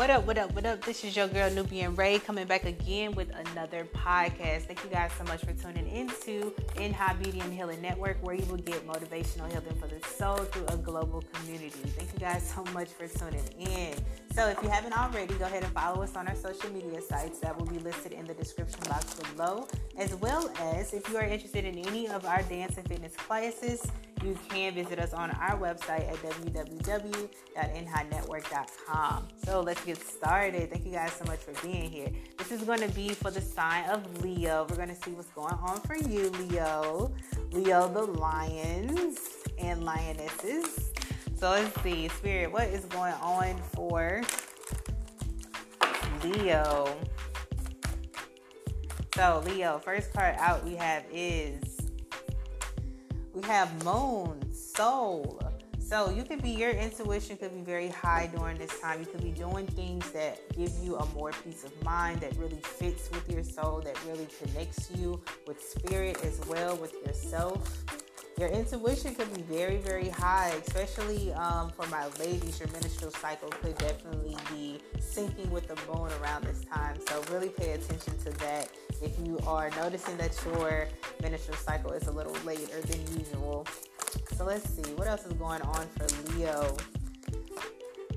What up, what up, what up? This is your girl Nubian Ray coming back again with another podcast. Thank you guys so much for tuning into In High Beauty and Healing Network, where you will get motivational healing for the soul through a global community. Thank you guys so much for tuning in. So, if you haven't already, go ahead and follow us on our social media sites that will be listed in the description box below, as well as if you are interested in any of our dance and fitness classes you can visit us on our website at www.inhighnetwork.com. So let's get started. Thank you guys so much for being here. This is going to be for the sign of Leo. We're going to see what's going on for you, Leo. Leo, the lions and lionesses. So let's see, Spirit, what is going on for Leo? So, Leo, first card out we have is we have moon, soul. So you could be your intuition could be very high during this time. You could be doing things that give you a more peace of mind that really fits with your soul, that really connects you with spirit as well, with yourself. Your intuition could be very, very high, especially um, for my ladies. Your menstrual cycle could definitely be syncing with the moon around this time. So, really pay attention to that if you are noticing that your menstrual cycle is a little later than usual. So let's see what else is going on for Leo.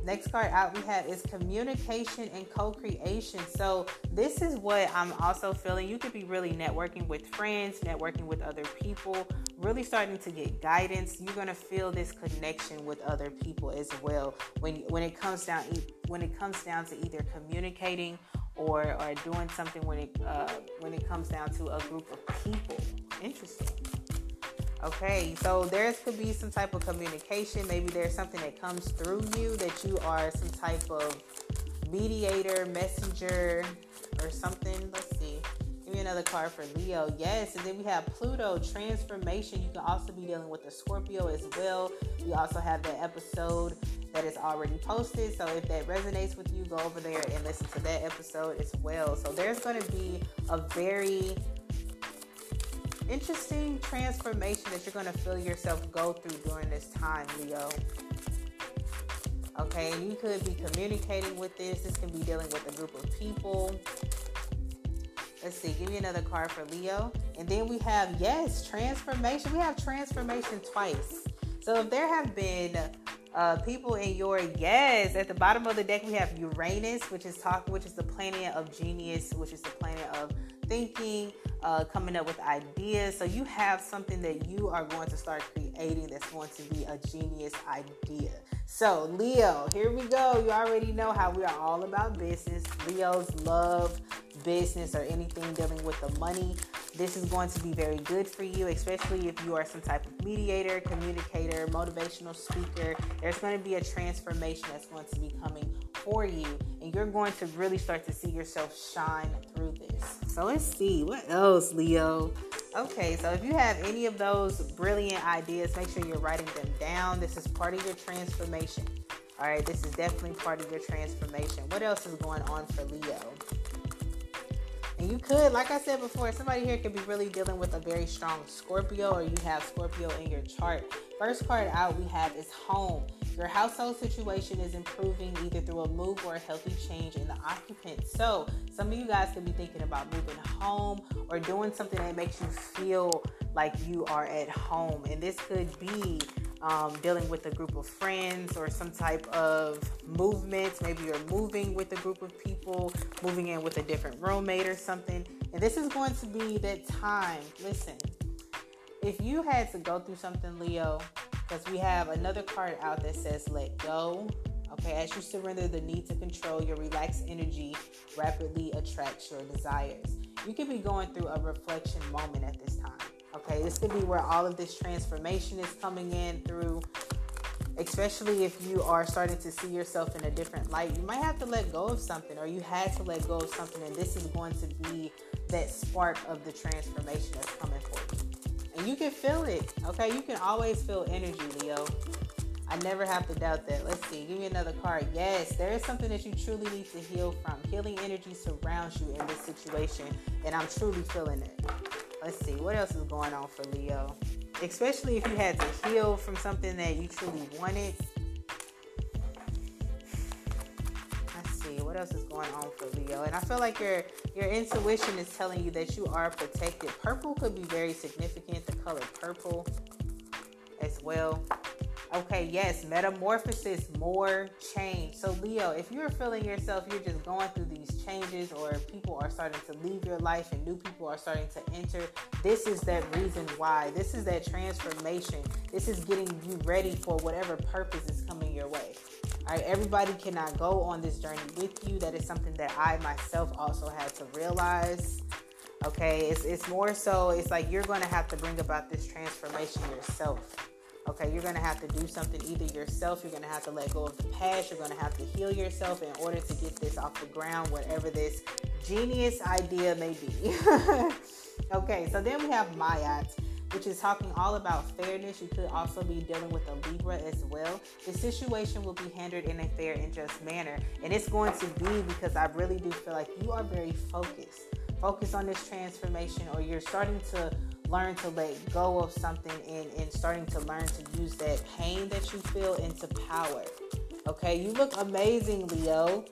Next card out we have is communication and co-creation. So this is what I'm also feeling. You could be really networking with friends, networking with other people, really starting to get guidance. You're gonna feel this connection with other people as well when when it comes down when it comes down to either communicating or or doing something when it uh, when it comes down to a group of people. Interesting. Okay, so there could be some type of communication. Maybe there's something that comes through you that you are some type of mediator, messenger, or something. Let's see. Me another card for Leo. Yes, and then we have Pluto transformation. You can also be dealing with a Scorpio as well. We also have that episode that is already posted. So if that resonates with you, go over there and listen to that episode as well. So there's going to be a very interesting transformation that you're going to feel yourself go through during this time, Leo. Okay, and you could be communicating with this. This can be dealing with a group of people. Let's see, give me another card for Leo. And then we have, yes, transformation. We have transformation twice. So if there have been uh, people in your yes at the bottom of the deck we have uranus which is talk which is the planet of genius which is the planet of thinking uh, coming up with ideas so you have something that you are going to start creating that's going to be a genius idea so leo here we go you already know how we are all about business leos love business or anything dealing with the money this is going to be very good for you, especially if you are some type of mediator, communicator, motivational speaker. There's going to be a transformation that's going to be coming for you, and you're going to really start to see yourself shine through this. So let's see what else, Leo. Okay, so if you have any of those brilliant ideas, make sure you're writing them down. This is part of your transformation. All right, this is definitely part of your transformation. What else is going on for Leo? And you could, like I said before, somebody here could be really dealing with a very strong Scorpio or you have Scorpio in your chart. First card out we have is home. Your household situation is improving either through a move or a healthy change in the occupant. So, some of you guys could be thinking about moving home or doing something that makes you feel like you are at home. And this could be um, dealing with a group of friends or some type of movements. Maybe you're moving with a group of people, moving in with a different roommate or something. And this is going to be that time. Listen, if you had to go through something, Leo, because we have another card out that says let go. Okay, as you surrender the need to control, your relaxed energy rapidly attracts your desires. You could be going through a reflection moment at this time. Okay, this could be where all of this transformation is coming in through, especially if you are starting to see yourself in a different light. You might have to let go of something, or you had to let go of something, and this is going to be that spark of the transformation that's coming for you. And you can feel it, okay? You can always feel energy, Leo. I never have to doubt that. Let's see. Give me another card. Yes, there is something that you truly need to heal from. Healing energy surrounds you in this situation, and I'm truly feeling it. Let's see, what else is going on for Leo? Especially if you had to heal from something that you truly wanted. Let's see, What else is going on for Leo? And I feel like your your intuition is telling you that you are protected. Purple could be very significant. The color purple as well. Okay, yes, metamorphosis, more change. So, Leo, if you're feeling yourself, you're just going through these changes, or people are starting to leave your life and new people are starting to enter, this is that reason why. This is that transformation. This is getting you ready for whatever purpose is coming your way. All right, everybody cannot go on this journey with you. That is something that I myself also had to realize. Okay, it's, it's more so, it's like you're going to have to bring about this transformation yourself. Okay, you're going to have to do something either yourself, you're going to have to let go of the past, you're going to have to heal yourself in order to get this off the ground, whatever this genius idea may be. okay, so then we have Maat, which is talking all about fairness. You could also be dealing with a Libra as well. The situation will be handled in a fair and just manner, and it's going to be because I really do feel like you are very focused. Focus on this transformation, or you're starting to learn to let go of something and, and starting to learn to use that pain that you feel into power. Okay, you look amazing, Leo.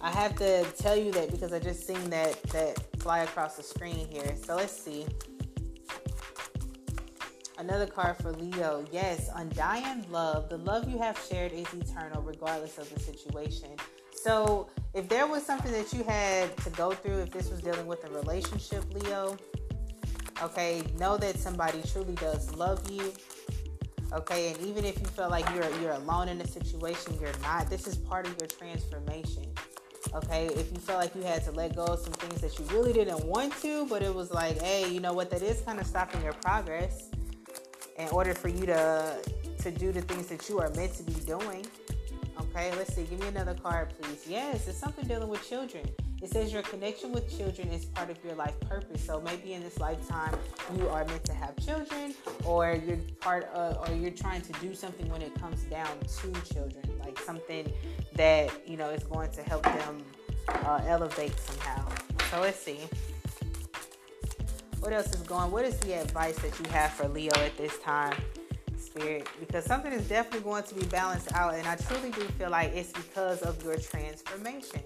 I have to tell you that because I just seen that that fly across the screen here. So let's see. Another card for Leo. Yes, undying love. The love you have shared is eternal, regardless of the situation. So, if there was something that you had to go through, if this was dealing with a relationship, Leo, Okay, know that somebody truly does love you. Okay, and even if you feel like you're you're alone in a situation, you're not. This is part of your transformation. Okay, if you felt like you had to let go of some things that you really didn't want to, but it was like, hey, you know what, that is kind of stopping your progress in order for you to to do the things that you are meant to be doing. Okay, let's see. Give me another card, please. Yes, it's something dealing with children. It says your connection with children is part of your life purpose. So maybe in this lifetime you are meant to have children, or you're part of, or you're trying to do something when it comes down to children, like something that you know is going to help them uh, elevate somehow. So let's see. What else is going? What is the advice that you have for Leo at this time? Spirit because something is definitely going to be balanced out, and I truly do feel like it's because of your transformation.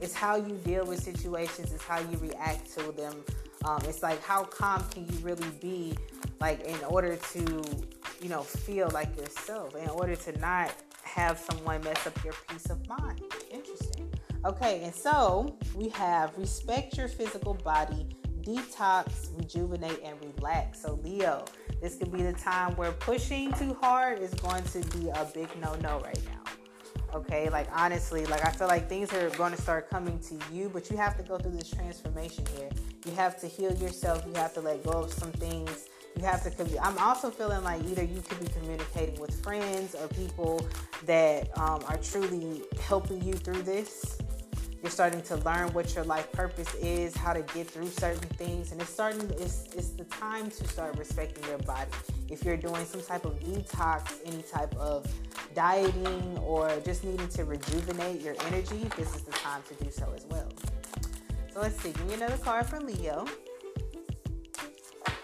It's how you deal with situations. It's how you react to them. Um, it's like how calm can you really be, like in order to, you know, feel like yourself, in order to not have someone mess up your peace of mind. Interesting. Okay, and so we have respect your physical body, detox, rejuvenate, and relax. So Leo, this could be the time where pushing too hard is going to be a big no-no right now. Okay, like honestly, like I feel like things are going to start coming to you, but you have to go through this transformation here. You have to heal yourself. You have to let go of some things. You have to. I'm also feeling like either you could be communicating with friends or people that um, are truly helping you through this. You're starting to learn what your life purpose is, how to get through certain things, and it's starting. It's it's the time to start respecting your body. If you're doing some type of detox, any type of dieting, or just needing to rejuvenate your energy, this is the time to do so as well. So let's see. Give me another card for Leo.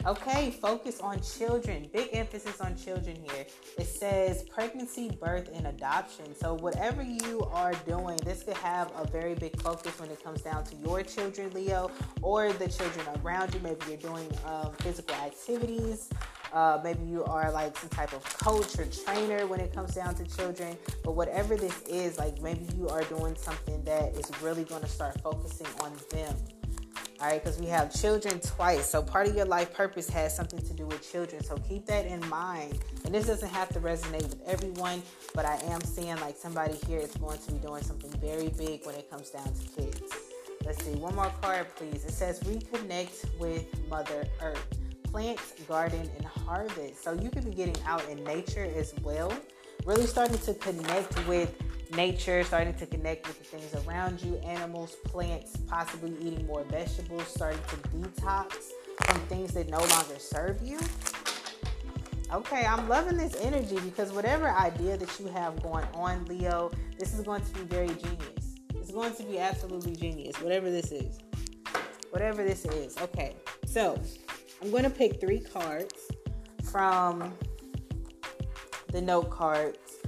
Okay, focus on children. Big emphasis on children here. It says pregnancy, birth, and adoption. So, whatever you are doing, this could have a very big focus when it comes down to your children, Leo, or the children around you. Maybe you're doing um, physical activities. Uh, maybe you are like some type of coach or trainer when it comes down to children. But whatever this is, like maybe you are doing something that is really going to start focusing on them all right, because we have children twice. So part of your life purpose has something to do with children. So keep that in mind. And this doesn't have to resonate with everyone, but I am seeing like somebody here is going to be doing something very big when it comes down to kids. Let's see, one more card, please. It says reconnect with Mother Earth. Plant, garden, and harvest. So you could be getting out in nature as well. Really starting to connect with nature, starting to connect with the things around you, animals, plants, possibly eating more vegetables, starting to detox from things that no longer serve you. Okay, I'm loving this energy because whatever idea that you have going on, Leo, this is going to be very genius. It's going to be absolutely genius, whatever this is. Whatever this is. Okay, so I'm going to pick three cards from the note cards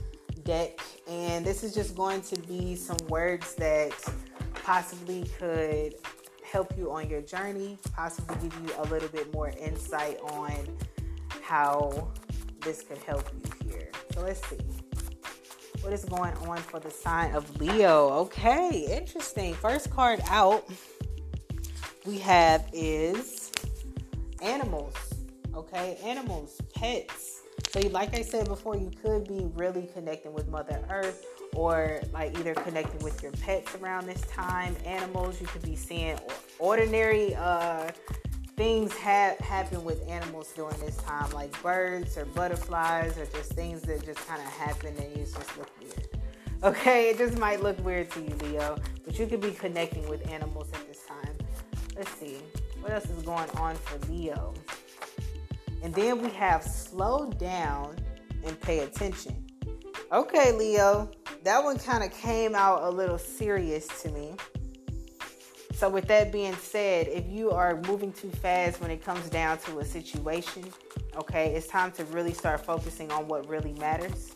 deck and this is just going to be some words that possibly could help you on your journey, possibly give you a little bit more insight on how this could help you here. So let's see. What is going on for the sign of Leo? Okay, interesting. First card out we have is animals. Okay, animals, pets. So, like I said before, you could be really connecting with Mother Earth or like either connecting with your pets around this time. Animals, you could be seeing ordinary uh, things happen with animals during this time, like birds or butterflies or just things that just kind of happen and you just look weird. Okay, it just might look weird to you, Leo, but you could be connecting with animals at this time. Let's see what else is going on for Leo. And then we have slow down and pay attention. Okay, Leo, that one kind of came out a little serious to me. So, with that being said, if you are moving too fast when it comes down to a situation, okay, it's time to really start focusing on what really matters,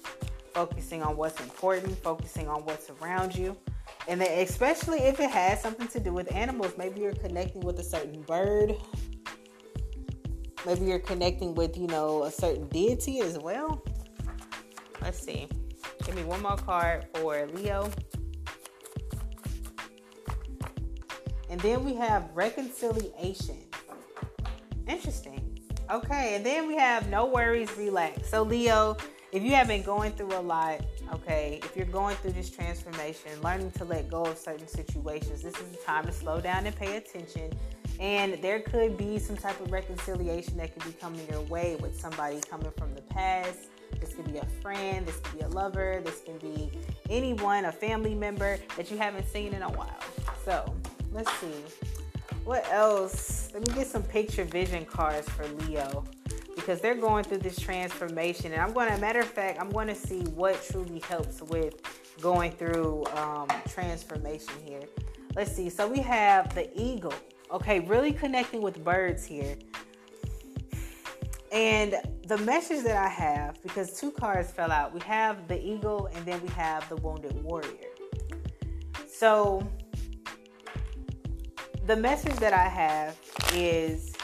focusing on what's important, focusing on what's around you. And then, especially if it has something to do with animals, maybe you're connecting with a certain bird, maybe you're connecting with, you know, a certain deity as well. Let's see. Give me one more card for Leo. And then we have reconciliation. Interesting. Okay, and then we have no worries, relax. So, Leo, if you have been going through a lot, okay, if you're going through this transformation, learning to let go of certain situations, this is the time to slow down and pay attention. And there could be some type of reconciliation that could be coming your way with somebody coming from the past. This could be a friend, this could be a lover, this can be anyone, a family member that you haven't seen in a while. So, let's see. What else? Let me get some picture vision cards for Leo because they're going through this transformation. And I'm going to, matter of fact, I'm going to see what truly helps with going through um, transformation here. Let's see. So we have the eagle. Okay, really connecting with birds here. And the message that I have, because two cards fell out, we have the eagle and then we have the wounded warrior. So the message that I have is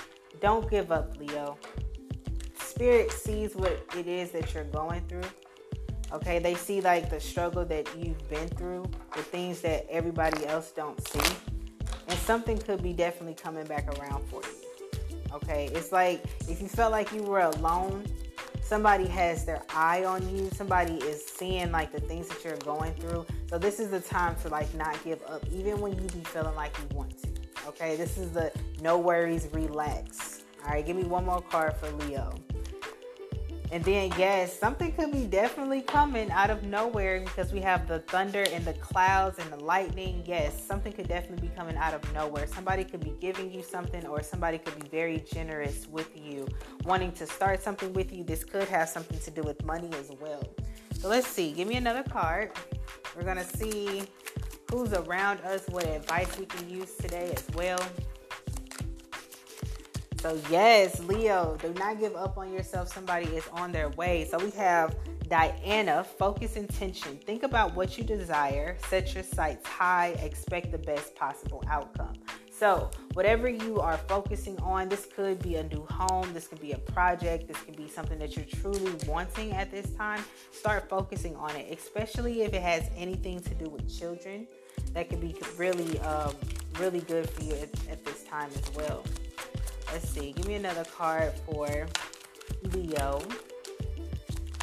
don't give up, Leo. Spirit sees what it is that you're going through. Okay, they see like the struggle that you've been through, the things that everybody else don't see. And something could be definitely coming back around for you. Okay, it's like if you felt like you were alone, somebody has their eye on you. Somebody is seeing like the things that you're going through. So this is the time to like not give up, even when you be feeling like you want to. Okay, this is the no worries, relax. All right, give me one more card for Leo. And then, yes, something could be definitely coming out of nowhere because we have the thunder and the clouds and the lightning. Yes, something could definitely be coming out of nowhere. Somebody could be giving you something, or somebody could be very generous with you, wanting to start something with you. This could have something to do with money as well. So let's see. Give me another card. We're going to see who's around us, what advice we can use today as well. So, yes, Leo, do not give up on yourself. Somebody is on their way. So, we have Diana, focus intention. Think about what you desire, set your sights high, expect the best possible outcome. So, whatever you are focusing on, this could be a new home, this could be a project, this could be something that you're truly wanting at this time. Start focusing on it, especially if it has anything to do with children. That could be really, um, really good for you at, at this time as well. Let's see, give me another card for Leo.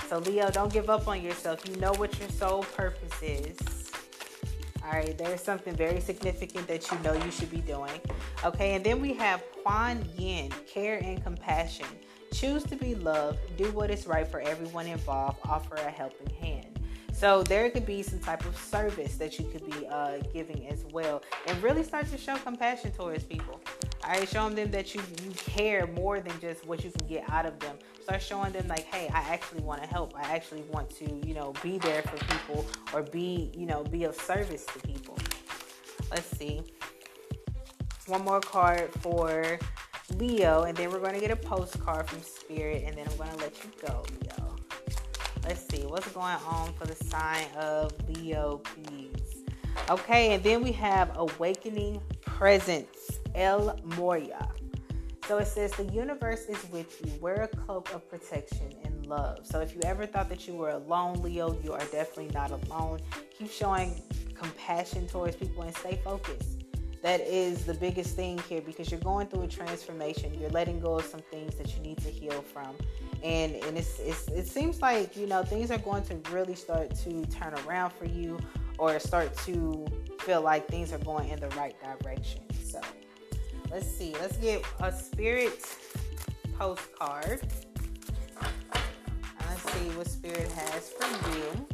So, Leo, don't give up on yourself. You know what your soul purpose is. All right, there's something very significant that you know you should be doing. Okay, and then we have Kuan Yin, care and compassion. Choose to be loved, do what is right for everyone involved, offer a helping hand. So there could be some type of service that you could be uh, giving as well, and really start to show compassion towards people. All right, showing them that you you care more than just what you can get out of them. Start showing them like, hey, I actually want to help. I actually want to, you know, be there for people or be, you know, be of service to people. Let's see. One more card for Leo, and then we're going to get a postcard from Spirit, and then I'm going to let you go, Leo. Let's see what's going on for the sign of Leo, please. Okay, and then we have Awakening Presence, El Morya. So it says the universe is with you. Wear a cloak of protection and love. So if you ever thought that you were alone, Leo, you are definitely not alone. Keep showing compassion towards people and stay focused. That is the biggest thing here because you're going through a transformation. You're letting go of some things that you need to heal from. And and it's, it's it seems like, you know, things are going to really start to turn around for you or start to feel like things are going in the right direction. So let's see. Let's get a spirit postcard. let's see what spirit has for you.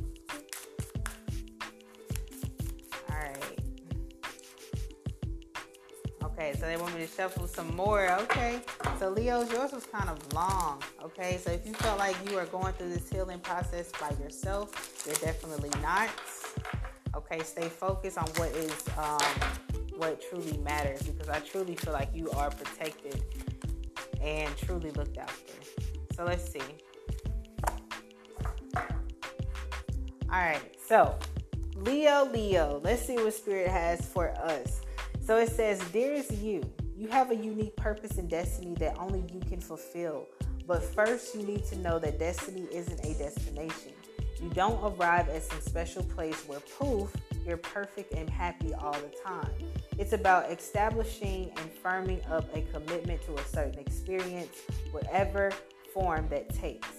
All right. Okay, so they want me to shuffle some more. Okay. So Leo's, yours was kind of long. Okay. So if you felt like you are going through this healing process by yourself, you're definitely not. Okay, stay focused on what is um, what truly matters because I truly feel like you are protected and truly looked after. So let's see. All right, so Leo, Leo, let's see what Spirit has for us. So it says, Dearest you, you have a unique purpose and destiny that only you can fulfill. But first, you need to know that destiny isn't a destination. You don't arrive at some special place where poof, you're perfect and happy all the time. It's about establishing and firming up a commitment to a certain experience, whatever form that takes.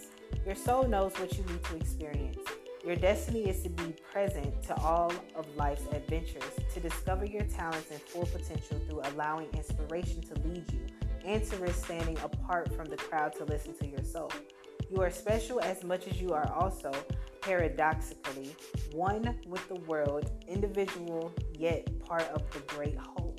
Your soul knows what you need to experience. Your destiny is to be present to all of life's adventures, to discover your talents and full potential through allowing inspiration to lead you, and to risk standing apart from the crowd to listen to your soul. You are special as much as you are also paradoxically, one with the world, individual yet part of the great whole.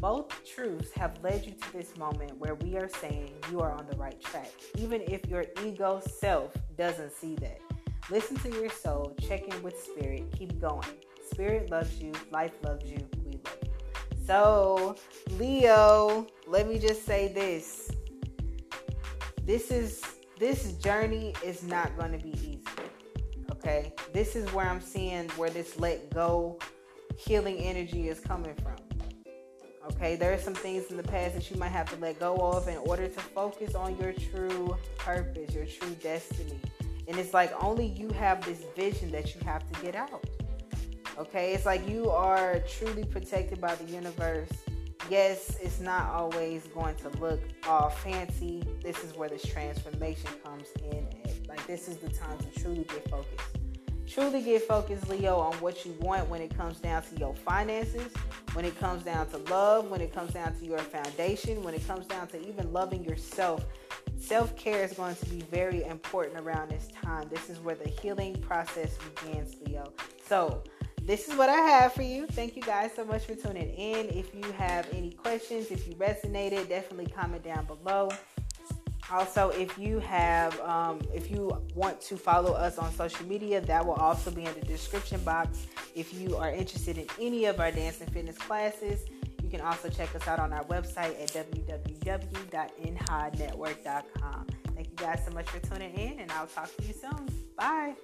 Both truths have led you to this moment where we are saying you are on the right track, even if your ego self doesn't see that. Listen to your soul, check in with spirit, keep going. Spirit loves you, life loves you, we love you. So, Leo, let me just say this. This is this journey is not going to be easy. Okay, this is where I'm seeing where this let go healing energy is coming from. Okay, there are some things in the past that you might have to let go of in order to focus on your true purpose, your true destiny. And it's like only you have this vision that you have to get out. Okay, it's like you are truly protected by the universe yes, it's not always going to look all fancy. This is where this transformation comes in. Like, this is the time to truly get focused. Truly get focused, Leo, on what you want when it comes down to your finances, when it comes down to love, when it comes down to your foundation, when it comes down to even loving yourself. Self care is going to be very important around this time. This is where the healing process begins, Leo. So, this is what I have for you. Thank you guys so much for tuning in. If you have any questions, if you resonated, definitely comment down below. Also, if you have, um, if you want to follow us on social media, that will also be in the description box. If you are interested in any of our dance and fitness classes, you can also check us out on our website at www.nhadnetwork.com. Thank you guys so much for tuning in, and I'll talk to you soon. Bye.